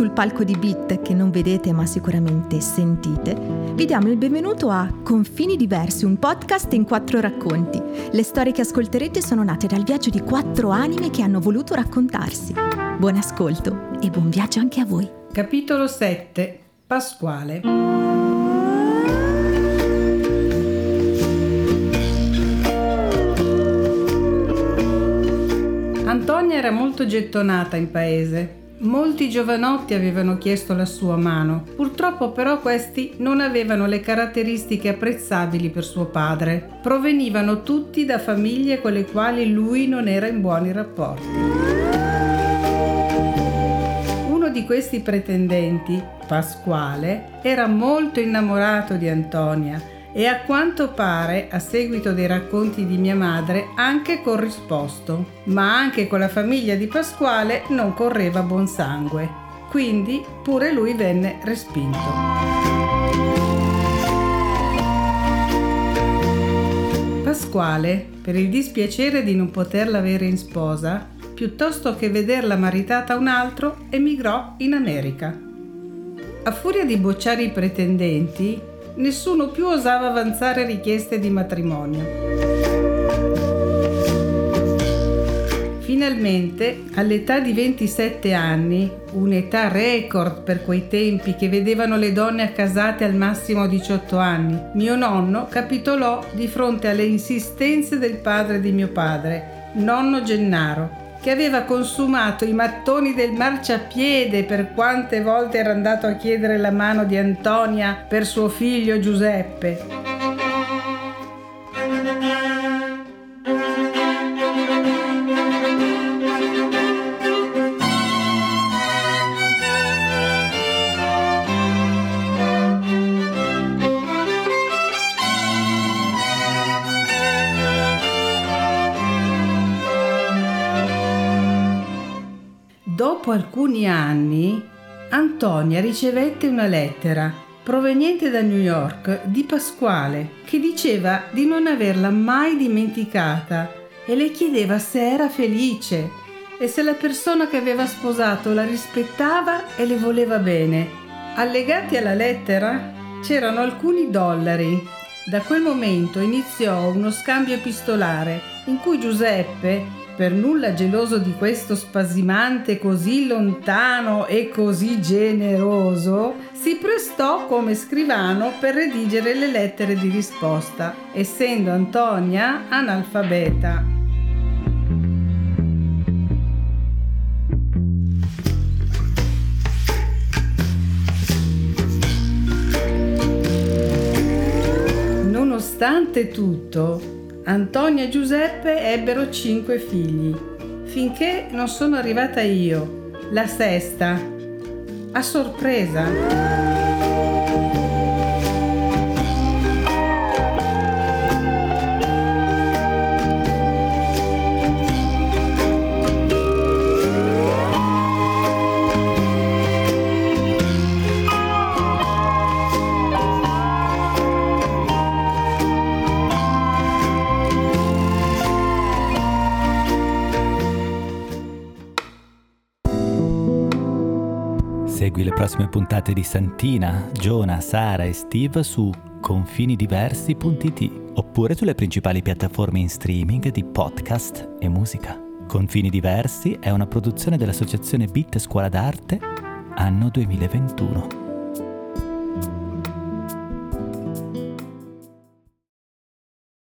sul palco di Beat che non vedete ma sicuramente sentite, vi diamo il benvenuto a Confini Diversi, un podcast in quattro racconti. Le storie che ascolterete sono nate dal viaggio di quattro anime che hanno voluto raccontarsi. Buon ascolto e buon viaggio anche a voi. Capitolo 7 Pasquale Antonia era molto gettonata in paese. Molti giovanotti avevano chiesto la sua mano, purtroppo però questi non avevano le caratteristiche apprezzabili per suo padre. Provenivano tutti da famiglie con le quali lui non era in buoni rapporti. Uno di questi pretendenti, Pasquale, era molto innamorato di Antonia e a quanto pare, a seguito dei racconti di mia madre, anche corrisposto. Ma anche con la famiglia di Pasquale non correva buon sangue, quindi pure lui venne respinto. Pasquale, per il dispiacere di non poterla avere in sposa, piuttosto che vederla maritata a un altro, emigrò in America. A furia di bocciare i pretendenti, nessuno più osava avanzare richieste di matrimonio. Finalmente, all'età di 27 anni, un'età record per quei tempi che vedevano le donne accasate al massimo a 18 anni, mio nonno capitolò di fronte alle insistenze del padre di mio padre, nonno Gennaro, che aveva consumato i mattoni del marciapiede per quante volte era andato a chiedere la mano di Antonia per suo figlio Giuseppe. Dopo alcuni anni, Antonia ricevette una lettera proveniente da New York di Pasquale che diceva di non averla mai dimenticata e le chiedeva se era felice e se la persona che aveva sposato la rispettava e le voleva bene. Allegati alla lettera c'erano alcuni dollari. Da quel momento iniziò uno scambio epistolare in cui Giuseppe per nulla geloso di questo spasimante così lontano e così generoso, si prestò come scrivano per redigere le lettere di risposta, essendo Antonia analfabeta. Nonostante tutto, Antonia e Giuseppe ebbero cinque figli, finché non sono arrivata io, la sesta, a sorpresa. Segui le prossime puntate di Santina, Giona, Sara e Steve su confinidiversi.it oppure sulle principali piattaforme in streaming di podcast e musica. Confini Diversi è una produzione dell'associazione Bit Scuola d'Arte anno 2021.